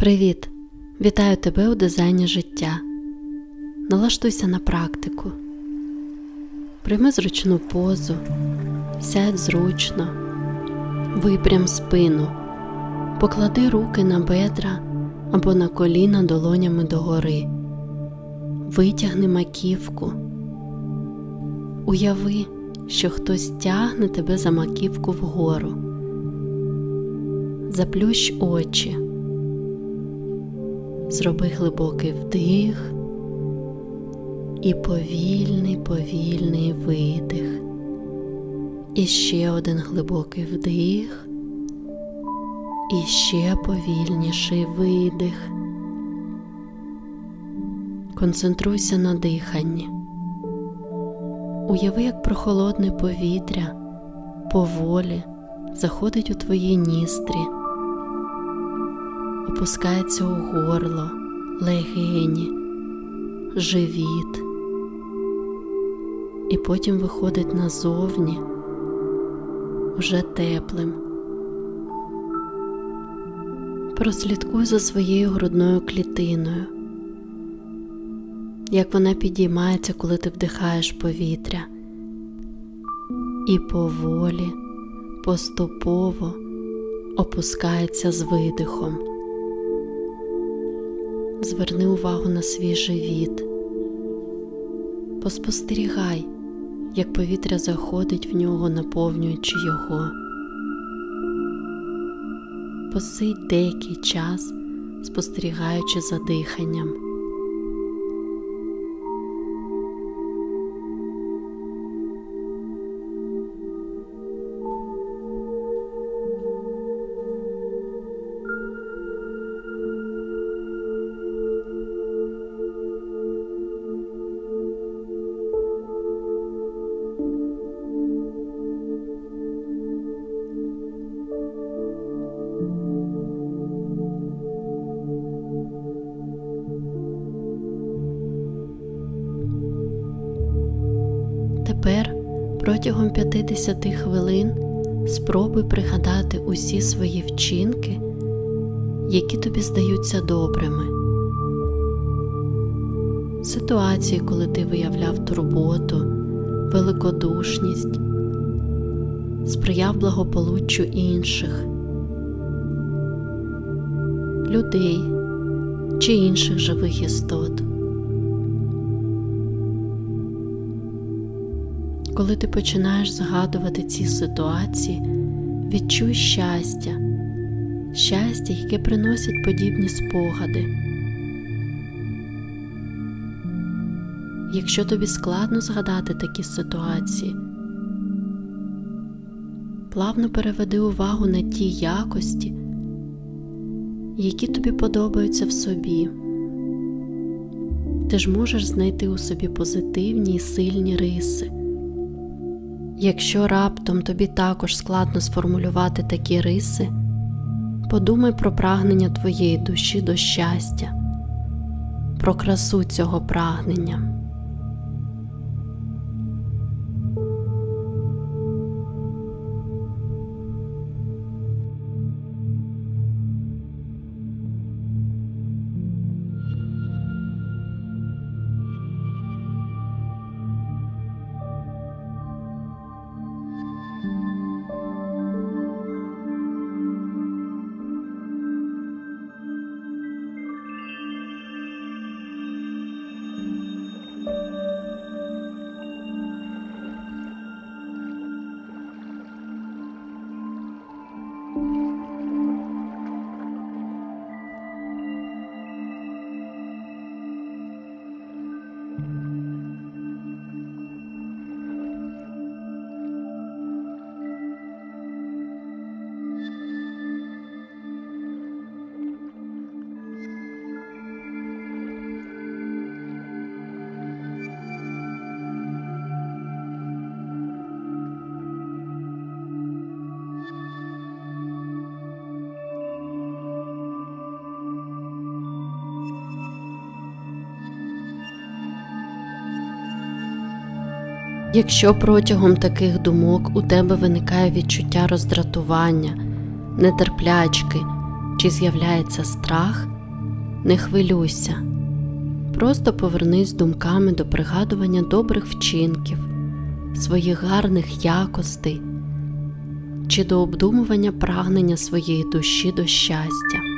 Привіт! Вітаю тебе у дизайні життя. Налаштуйся на практику. Прийми зручну позу, сядь зручно, випрям спину, поклади руки на бедра або на коліна долонями догори, витягни маківку, уяви, що хтось тягне тебе за маківку вгору, заплющ очі. Зроби глибокий вдих і повільний, повільний видих. І ще один глибокий вдих, і ще повільніший видих. Концентруйся на диханні. Уяви, як прохолодне повітря поволі заходить у твої ністрі опускається у горло, легені, живіт, і потім виходить назовні вже теплим. Прослідкуй за своєю грудною клітиною, як вона підіймається, коли ти вдихаєш повітря, і поволі, поступово опускається з видихом. Зверни увагу на свій живіт, поспостерігай, як повітря заходить в нього, наповнюючи його. Посидь деякий час, спостерігаючи за диханням. Тепер протягом 50 хвилин спробуй пригадати усі свої вчинки, які тобі здаються добрими. Ситуації, коли ти виявляв турботу, великодушність, сприяв благополуччю інших, людей чи інших живих істот. Коли ти починаєш згадувати ці ситуації, відчуй щастя, щастя, яке приносять подібні спогади. Якщо тобі складно згадати такі ситуації, плавно переведи увагу на ті якості, які тобі подобаються в собі. Ти ж можеш знайти у собі позитивні і сильні риси. Якщо раптом тобі також складно сформулювати такі риси, подумай про прагнення твоєї душі до щастя, про красу цього прагнення. Якщо протягом таких думок у тебе виникає відчуття роздратування, нетерплячки чи з'являється страх, не хвилюйся, просто повернись думками до пригадування добрих вчинків, своїх гарних якостей чи до обдумування прагнення своєї душі до щастя.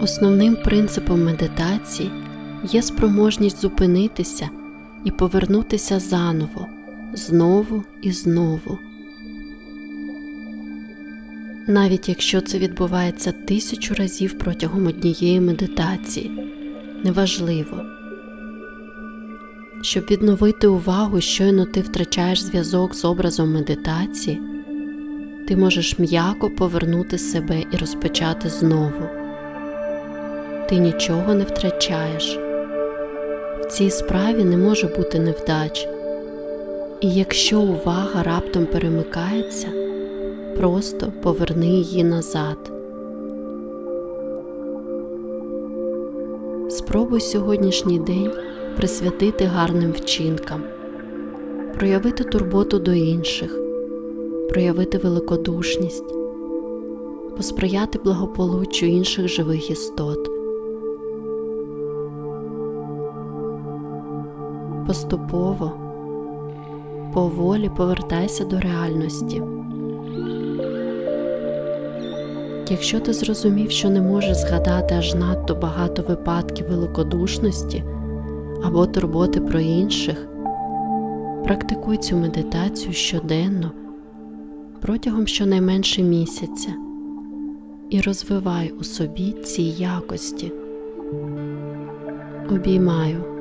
Основним принципом медитації є спроможність зупинитися і повернутися заново, знову і знову. Навіть якщо це відбувається тисячу разів протягом однієї медитації, неважливо. Щоб відновити увагу, щойно ти втрачаєш зв'язок з образом медитації, ти можеш м'яко повернути себе і розпочати знову ти нічого не втрачаєш. В цій справі не може бути невдач. І якщо увага раптом перемикається, просто поверни її назад. Спробуй сьогоднішній день присвятити гарним вчинкам, проявити турботу до інших, проявити великодушність, посприяти благополуччю інших живих істот. Поступово, поволі повертайся до реальності. Якщо ти зрозумів, що не можеш згадати аж надто багато випадків великодушності або турботи про інших, практикуй цю медитацію щоденно протягом щонайменше місяця і розвивай у собі ці якості. обіймаю.